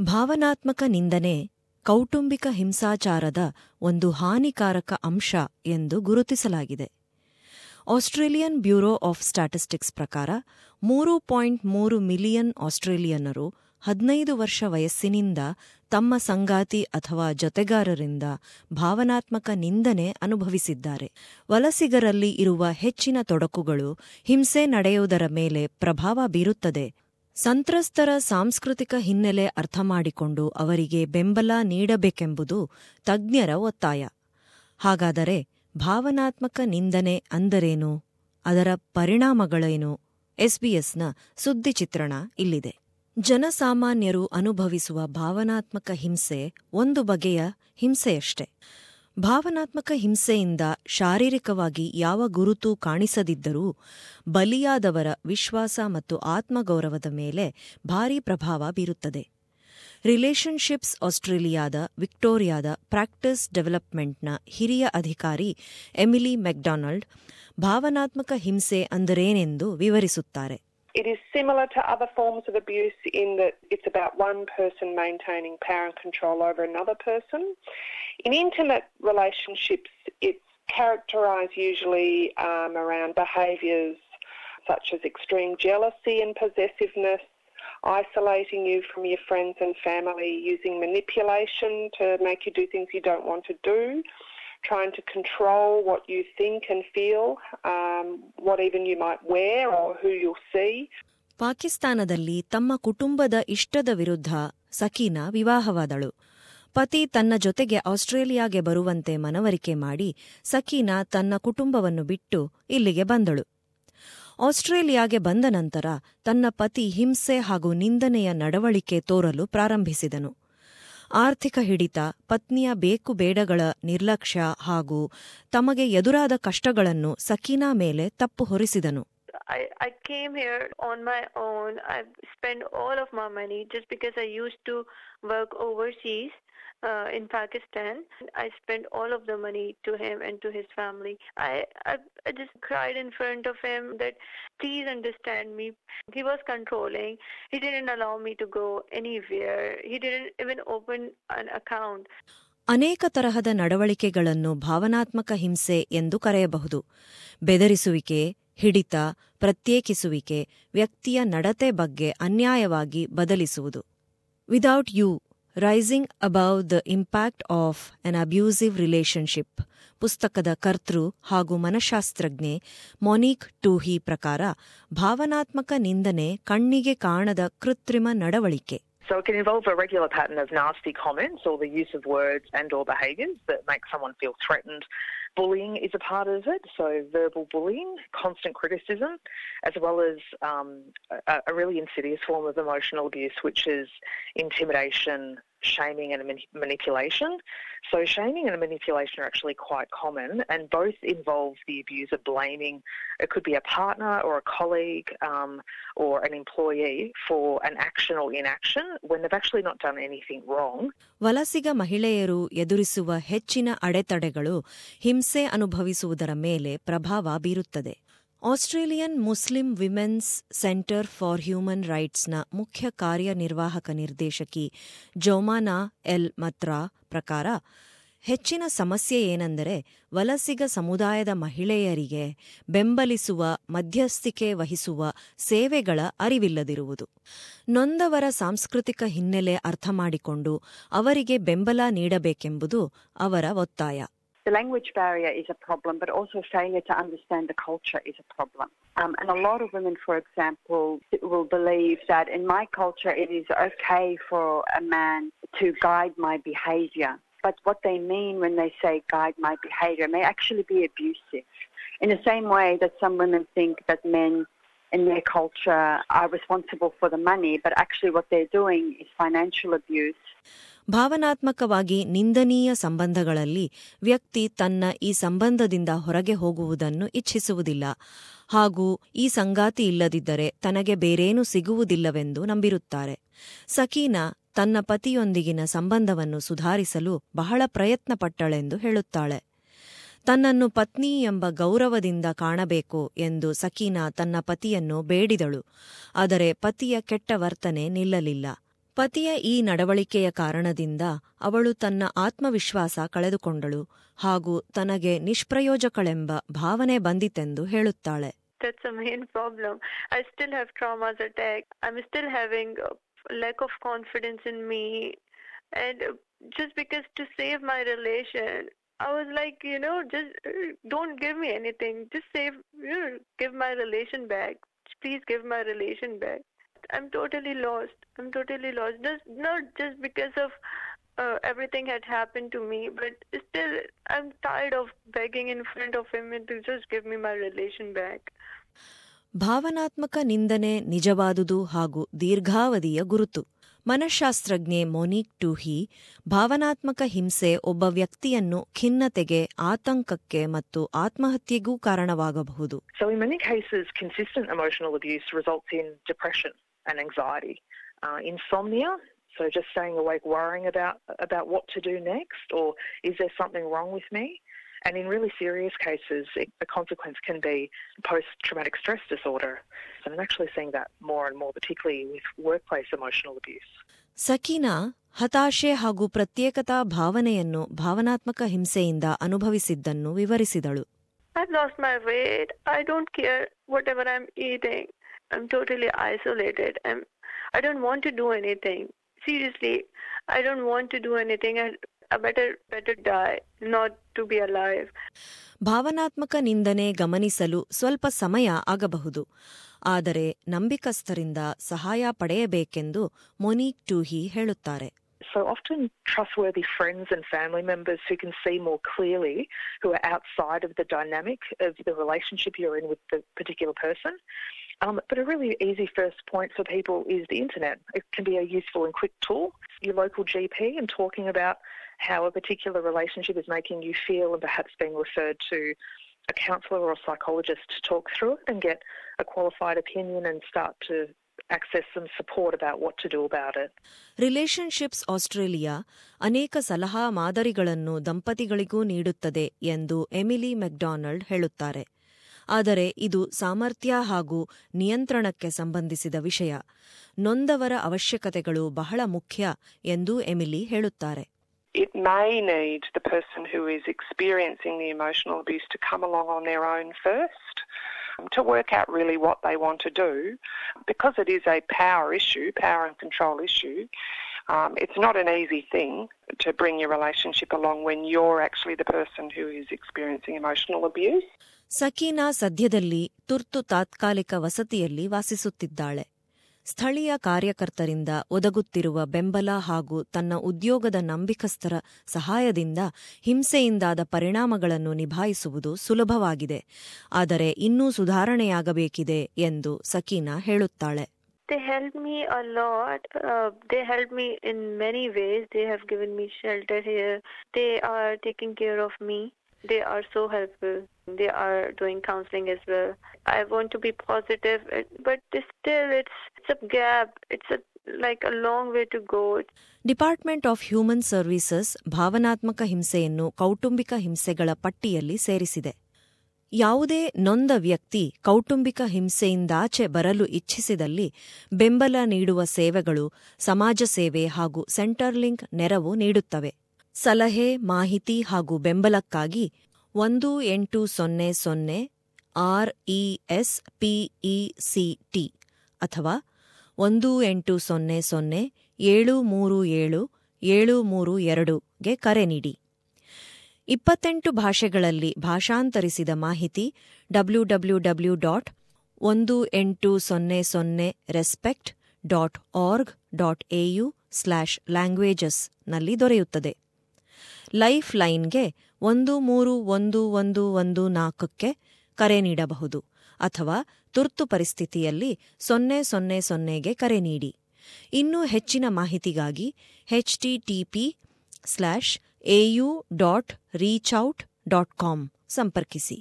ಭಾವನಾತ್ಮಕ ನಿಂದನೆ ಕೌಟುಂಬಿಕ ಹಿಂಸಾಚಾರದ ಒಂದು ಹಾನಿಕಾರಕ ಅಂಶ ಎಂದು ಗುರುತಿಸಲಾಗಿದೆ. ಆಸ್ಟ್ರೇಲಿಯನ್ ಬ್ಯೂರೋ ಆಫ್ ಸ್ಟ್ಯಾಟಿಸ್ಟಿಕ್ಸ್ ಪ್ರಕಾರ ಮೂರು ಪಾಯಿಂಟ್ ಮೂರು ಮಿಲಿಯನ್ ಆಸ್ಟ್ರೇಲಿಯನ್ನರು ಹದಿನೈದು ವರ್ಷ ವಯಸ್ಸಿನಿಂದ ತಮ್ಮ ಸಂಗಾತಿ ಅಥವಾ ಜೊತೆಗಾರರಿಂದ ಭಾವನಾತ್ಮಕ ನಿಂದನೆ ಅನುಭವಿಸಿದ್ದಾರೆ. ವಲಸಿಗರಲ್ಲಿ ಇರುವ ಹೆಚ್ಚಿನ ತೊಡಕುಗಳು ಹಿಂಸೆ ನಡೆಯುವುದರ ಮೇಲೆ ಪ್ರಭಾವ ಬೀರುತ್ತದೆ. ಸಂತ್ರಸ್ತರ ಸಾಂಸ್ಕೃತಿಕ ಹಿನ್ನೆಲೆ ಅರ್ಥಮಾಡಿಕೊಂಡು ಅವರಿಗೆ ಬೆಂಬಲ ನೀಡಬೇಕೆಂಬುದು ತಜ್ಞರ ಒತ್ತಾಯ. ಹಾಗಾದರೆ ಭಾವನಾತ್ಮಕ ನಿಂದನೆ ಅಂದರೇನು? ಅದರ ಪರಿಣಾಮಗಳೇನು? ಎಸ್ಬಿಎಸ್ನ ಸುದ್ದಿ ಚಿತ್ರಣ ಇಲ್ಲಿದೆ. ಜನಸಾಮಾನ್ಯರು ಅನುಭವಿಸುವ ಭಾವನಾತ್ಮಕ ಹಿಂಸೆ ಒಂದು ಬಗೆಯ ಹಿಂಸೆಯಷ್ಟೆ. ಭಾವನಾತ್ಮಕ ಹಿಂಸೆಯಿಂದ ಶಾರೀರಿಕವಾಗಿ ಯಾವ ಗುರುತು ಕಾಣಿಸದಿದ್ದರೂ ಬಲಿಯಾದವರ ವಿಶ್ವಾಸ ಮತ್ತು ಆತ್ಮಗೌರವದ ಮೇಲೆ ಭಾರೀ ಪ್ರಭಾವ ಬೀರುತ್ತದೆ. ರಿಲೇಷನ್ಶಿಪ್ಸ್ ಆಸ್ಟ್ರೇಲಿಯಾದ ವಿಕ್ಟೋರಿಯಾದ ಪ್ರಾಕ್ಟಿಸ್ ಡೆವಲಪ್ಮೆಂಟ್ನ ಹಿರಿಯ ಅಧಿಕಾರಿ ಎಮಿಲಿ ಮೆಕ್ಡೊನಾಲ್ಡ್ ಭಾವನಾತ್ಮಕ ಹಿಂಸೆ ಅಂದರೇನೆಂದು ವಿವರಿಸುತ್ತಾರೆ. It is similar to other forms of abuse in that it's about one person maintaining power and control over another person. In intimate relationships, it's characterised usually um, around behaviours such as extreme jealousy and possessiveness, isolating you from your friends and family, using manipulation to make you do things you don't want to do. Trying to control what you think and feel, um, what even you might wear or who you'll see. ಪಾಕಿಸ್ತಾನದಲ್ಲಿ ತಮ್ಮ ಕುಟುಂಬದ ಇಷ್ಟದ ವಿರುದ್ಧ ಸಕೀನಾ ವಿವಾಹವಾದಳು. ಪತಿ ತನ್ನ ಜೊತೆಗೆ ಆಸ್ಟ್ರೇಲಿಯಾಗೆ ಬರುವಂತೆ ಮನವರಿಕೆ ಮಾಡಿ ಸಕೀನಾ ತನ್ನ ಕುಟುಂಬವನ್ನು ಬಿಟ್ಟು ಇಲ್ಲಿಗೆ ಬಂದಳು. ಆಸ್ಟ್ರೇಲಿಯಾಗೆ ಬಂದ ನಂತರ ತನ್ನ ಪತಿ ಹಿಂಸೆ ಹಾಗೂ ನಿಂದನೆಯ ನಡವಳಿಕೆ ತೋರಲು ಪ್ರಾರಂಭಿಸಿದನು. ಆರ್ಥಿಕ ಹಿಡಿತ ಪತ್ನಿಯ ಬೇಕು ಬೇಡಗಳ ನಿರ್ಲಕ್ಷ್ಯ ಹಾಗೂ ತಮಗೆ ಎದುರಾದ ಕಷ್ಟಗಳನ್ನು ಸಕೀನಾ ಮೇಲೆ ತಪ್ಪು ಹೊರಿಸಿದನು. I, I came here on my own. I spent all of my money just because I used to work overseas uh, in Pakistan. I spent all of the money to him and to his family. I, I I just cried in front of him that please understand me. He was controlling. He didn't allow me to go anywhere. He didn't even open an account. ಅನೇಕ ತರಹದ ನಡವಳಿಕೆಗಳನ್ನು ಭಾವನಾತ್ಮಕ ಹಿಂಸೆ ಎಂದು ಕರೆಯಬಹುದು ಬೆದರಿಸುವಿಕೆ ಹಿಡಿತ, ಪ್ರತ್ಯೇಕಿಸುವಿಕೆ, ವ್ಯಕ್ತಿಯ ನಡತೆ ಬಗ್ಗೆ ಅನ್ಯಾಯವಾಗಿ ಬದಲಿಸುವುದು. Without you rising above the impact of an abusive relationship ಪುಸ್ತಕದ ಕರ್ತೃ ಹಾಗೂ ಮನಃಶಾಸ್ತ್ರಜ್ಞೆ ಮೊನಿಕ್ ಟೂಹಿ ಪ್ರಕಾರ ಭಾವನಾತ್ಮಕ ನಿಂದನೆ ಕಣ್ಣಿಗೆ ಕಾಣದ ಕೃತ್ರಿಮ ನಡವಳಿಕೆ. So it can involve a regular pattern of nasty comments or the use of words and or behaviours that make someone feel threatened. Bullying is a part of it, so verbal bullying, constant criticism, as well as um, a, a really insidious form of emotional abuse, which is intimidation, shaming and manipulation. So shaming and manipulation are actually quite common and both involve the abuser blaming, it could be a partner or a colleague um, or an employee for an action or inaction when they've actually not done anything wrong. ವಲಸಿಗ ಮಹಿಳೆಯರು ಎದುರಿಸುವ ಹೆಚ್ಚಿನ ಅಡೆತಡೆಗಳು ಹಿಂಸೆ ಅನುಭವಿಸುವುದರ ಮೇಲೆ ಪ್ರಭಾವ ಬೀರುತ್ತದೆ Australian Muslim Women's Centre for Human ರೈಟ್ಸ್ನ ಮುಖ್ಯ ಕಾರ್ಯನಿರ್ವಾಹಕ ನಿರ್ದೇಶಕಿ ಜೋಮಾನಾ ಎಲ್ ಮತ್ರಾ ಪ್ರಕಾರ, ಹೆಚ್ಚಿನ ಸಮಸ್ಯೆ ಏನೆಂದರೆ ವಲಸಿಗ ಸಮುದಾಯದ ಮಹಿಳೆಯರಿಗೆ ಬೆಂಬಲಿಸುವ, ಮಧ್ಯಸ್ಥಿಕೆ ವಹಿಸುವ ಸೇವೆಗಳ ಅರಿವಿಲ್ಲದಿರುವುದು. ನೊಂದವರ ಸಾಂಸ್ಕೃತಿಕ ಹಿನ್ನೆಲೆ ಅರ್ಥಮಾಡಿಕೊಂಡು ಅವರಿಗೆ ಬೆಂಬಲ ನೀಡಬೇಕೆಂಬುದು ಅವರ ಒತ್ತಾಯ. The language barrier is a problem, but also failure to understand the culture is a problem. Um, and a lot of women, for example, will believe that in my culture it is okay for a man to guide my behavior. But what they mean when they say guide my behavior may actually be abusive. In the same way that some women think that men in their culture are responsible for the money, but actually what they're doing is financial abuse. ಭಾವನಾತ್ಮಕವಾಗಿ ನಿಂದನೀಯ ಸಂಬಂಧಗಳಲ್ಲಿ ವ್ಯಕ್ತಿ ತನ್ನ ಈ ಸಂಬಂಧದಿಂದ ಹೊರಗೆ ಹೋಗುವುದನ್ನು ಇಚ್ಛಿಸುವುದಿಲ್ಲ. ಹಾಗೂ ಈ ಸಂಗಾತಿ ಇಲ್ಲದಿದ್ದರೆ ತನಗೆ ಬೇರೇನೂ ಸಿಗುವುದಿಲ್ಲವೆಂದು ನಂಬಿರುತ್ತಾರೆ. ಸಕೀನಾ ತನ್ನ ಪತಿಯೊಂದಿಗಿನ ಸಂಬಂಧವನ್ನು ಸುಧಾರಿಸಲು ಬಹಳ ಪ್ರಯತ್ನಪಟ್ಟಳೆಂದು ಹೇಳುತ್ತಾಳೆ. ತನ್ನನ್ನು ಪತ್ನಿ ಎಂಬ ಗೌರವದಿಂದ ಕಾಣಬೇಕು ಎಂದು ಸಕೀನಾ ತನ್ನ ಪತಿಯನ್ನು ಬೇಡಿದಳು. ಆದರೆ ಪತಿಯ ಕೆಟ್ಟ ವರ್ತನೆ ನಿಲ್ಲಲಿಲ್ಲ. ಪತಿಯ ಈ ನಡವಳಿಕೆಯ ಕಾರಣದಿಂದ ಅವಳು ತನ್ನ ಆತ್ಮವಿಶ್ವಾಸ ಕಳೆದುಕೊಂಡಳು ಹಾಗೂ ತನಗೆ ನಿಷ್ಪ್ರಯೋಜಕಳೆಂಬ ಭಾವನೆ ಬಂದಿತೆಂದು ಹೇಳುತ್ತಾಳೆ. Of confidence in me. And uh, just because to save my relation, I was like, you know, just uh, don't give me anything. Just save, you know, give my relation back. Please give my relation back. I'm totally lost. I'm totally lost. Just not just because of uh, everything had happened to me, but still, I'm tired of begging in front of him and to just give me my relation back. ಭಾವನಾತ್ಮಕ ನಿಂದನೆ ನಿಜವಾದುದು ಹಾಗೂ ದೀರ್ಘಾವಧಿಯ ಗುರುತು ಮನಃಶಾಸ್ತ್ರಜ್ಞೆ ಮೊನೀಕ್ ಟೂಹಿ ಭಾವನಾತ್ಮಕ ಹಿಂಸೆ ಒಬ್ಬ ವ್ಯಕ್ತಿಯನ್ನು ಖಿನ್ನತೆಗೆ ಆತಂಕಕ್ಕೆ ಮತ್ತು ಆತ್ಮಹತ್ಯೆಗೂ ಕಾರಣವಾಗಬಹುದು So, uh, just staying awake, worrying about about what to do next, or is there something wrong with me? And in really serious cases, it, the consequence can be post-traumatic stress disorder. And I'm actually seeing that more and more, particularly with workplace emotional abuse. Sakeena ಹತಾಶೆ ಹಾಗೂ ಪ್ರತ್ಯೇಕತಾ ಭಾವನೆಯನ್ನು ಭಾವನಾತ್ಮಕ ಹಿಂಸೆಯಿಂದ ಅನುಭವಿಸಿದ್ದನ್ನು ವಿವರಿಸಿದಳು I've lost my weight. I don't care whatever I'm eating. I'm totally isolated. I'm, I don't want to do anything. Seriously, I don't want to do anything. I, I Better better die, not to be alive. ಭಾವನಾತ್ಮಕ ನಿಂದನೆ ಗಮನಿಸಲು ಸ್ವಲ್ಪ ಸಮಯ ಆಗಬಹುದು ಆದರೆ ನಂಬಿಕಸ್ಥರಿಂದ ಸಹಾಯ ಪಡೆಯಬೇಕೆಂದು ಮೊನಿಕ್ ಟೂಹಿ ಹೇಳುತ್ತಾರೆ So often trustworthy friends and family members who can see more clearly, who are outside of the dynamic of the relationship you're in with the particular person. Um, but a really easy first point for people is the internet. It can be a useful and quick tool. Your local GP and talking about how a particular relationship is making you feel and perhaps being referred to a counsellor or a psychologist to talk through it and get a qualified opinion and start to access some support about what to do about it. Relationships Australia ಅನೇಕ ಸಲಹಾ ಮಾದರಿಗಳನ್ನು ದಂಪತಿಗಳಿಗೂ ನೀಡುತ್ತದೆ ಎಂದು Emily McDonald ಹೇಳುತ್ತಾರೆ ಆದರೆ ಇದು ಸಾಮರ್ಥ್ಯ ಹಾಗೂ ನಿಯಂತ್ರಣಕ್ಕೆ ಸಂಬಂಧಿಸಿದ ವಿಷಯ ನೊಂದವರ ಅವಶ್ಯಕತೆಗಳು ಬಹಳ ಮುಖ್ಯ ಎಂದು ಎಮಿಲಿ ಹೇಳುತ್ತಾರೆ It may need the person who is experiencing the emotional abuse to come along on their own first um, to work out really what they want to do. Because it is a power issue, power and control issue, um, it's not an easy thing to bring your relationship along when you're actually the person who is experiencing emotional abuse. Sakeena ಸದ್ಯದಲ್ಲಿ ತುರ್ತು ತಾತ್ಕಾಲಿಕ ವಸತಿಯಲ್ಲಿ ವಾಸಿಸುತ್ತಿದ್ದಾಳೆ. ಸ್ಥಳೀಯ ಕಾರ್ಯಕರ್ತರಿಂದ ಒದಗುತ್ತಿರುವ ಬೆಂಬಲ ಹಾಗೂ ತನ್ನ ಉದ್ಯೋಗದ ನಂಬಿಕಸ್ಥರ ಸಹಾಯದಿಂದ ಹಿಂಸೆಯಿಂದಾದ ಪರಿಣಾಮಗಳನ್ನು ನಿಭಾಯಿಸುವುದು ಸುಲಭವಾಗಿದೆ. ಆದರೆ ಇನ್ನೂ ಸುಧಾರಣೆಯಾಗಬೇಕಿದೆ ಎಂದು ಸಕೀನಾ ಹೇಳುತ್ತಾಳೆ. They helped me a lot. Uh, they helped me in many ways. They have given me shelter here. They are taking care of me. They are so helpful. They are doing counseling as well. I want to be positive, but still, it's it's a gap. It's a like a long way to go. Department of human services ಭಾವನಾತ್ಮಕ ಹಿಂಸೆಯನ್ನು ಕೌಟುಂಬಿಕ ಹಿಂಸೆಗಳ ಪಟ್ಟಿಯಲ್ಲಿ ಸೇರಿಸಿದೆ ಯಾವುದೇ ನೊಂದ ವ್ಯಕ್ತಿ ಕೌಟುಂಬಿಕ ಹಿಂಸೆಯಿಂದಾಚೆ ಬರಲು ಇಚ್ಛಿಸಿದಲ್ಲಿ ಬೆಂಬಲ ನೀಡುವ ಸೇವೆಗಳು ಸಮಾಜ ಸೇವೆ ಹಾಗೂ ಸೆಂಟರ್ಲಿಂಕ್ ನೆರವು ನೀಡುತ್ತವೆ. ಸಲಹೆ, ಮಾಹಿತಿ ಹಾಗೂ ಬೆಂಬಲಕ್ಕಾಗಿ ಒಂದು ಎಂಟು ಸೊನ್ನೆ ಸೊನ್ನೆ ಆರ್ಇಎಸ್ ಪಿಇಸಿಟಿ ಅಥವಾ ಒಂದು ಎಂಟು ಸೊನ್ನೆ ಸೊನ್ನೆ ಏಳು ಮೂರು ಏಳು ಏಳು ಮೂರು ಎರಡುಗೆ ಕರೆ ನೀಡಿ. ಇಪ್ಪತ್ತೆಂಟು ಭಾಷೆಗಳಲ್ಲಿ ಭಾಷಾಂತರಿಸಿದ ಮಾಹಿತಿ ಡಬ್ಲ್ಯೂ ಡಬ್ಲ್ಯೂ ಡಬ್ಲ್ಯೂ ಡಾಟ್ ಒಂದು ಎಂಟು ಸೊನ್ನೆ ಸೊನ್ನೆ respect dot org dot AU slash ಲ್ಯಾಂಗ್ವೇಜಸ್ನಲ್ಲಿ ದೊರೆಯುತ್ತದೆ. ಲೈಫ್ ಲೈನ್ಗೆ ಒಂದು ಮೂರು ಒಂದು ಒಂದು ಒಂದು ನಾಲ್ಕಕ್ಕೆ ಕರೆ ನೀಡಬಹುದು ಅಥವಾ ತುರ್ತು ಪರಿಸ್ಥಿತಿಯಲ್ಲಿ ಸೊನ್ನೆ ಸೊನ್ನೆ ಸೊನ್ನೆಗೆ ಕರೆ ನೀಡಿ. ಇನ್ನೂ ಹೆಚ್ಚಿನ ಮಾಹಿತಿಗಾಗಿ HTTP slash AU dot reachout dot com ಸಂಪರ್ಕಿಸಿ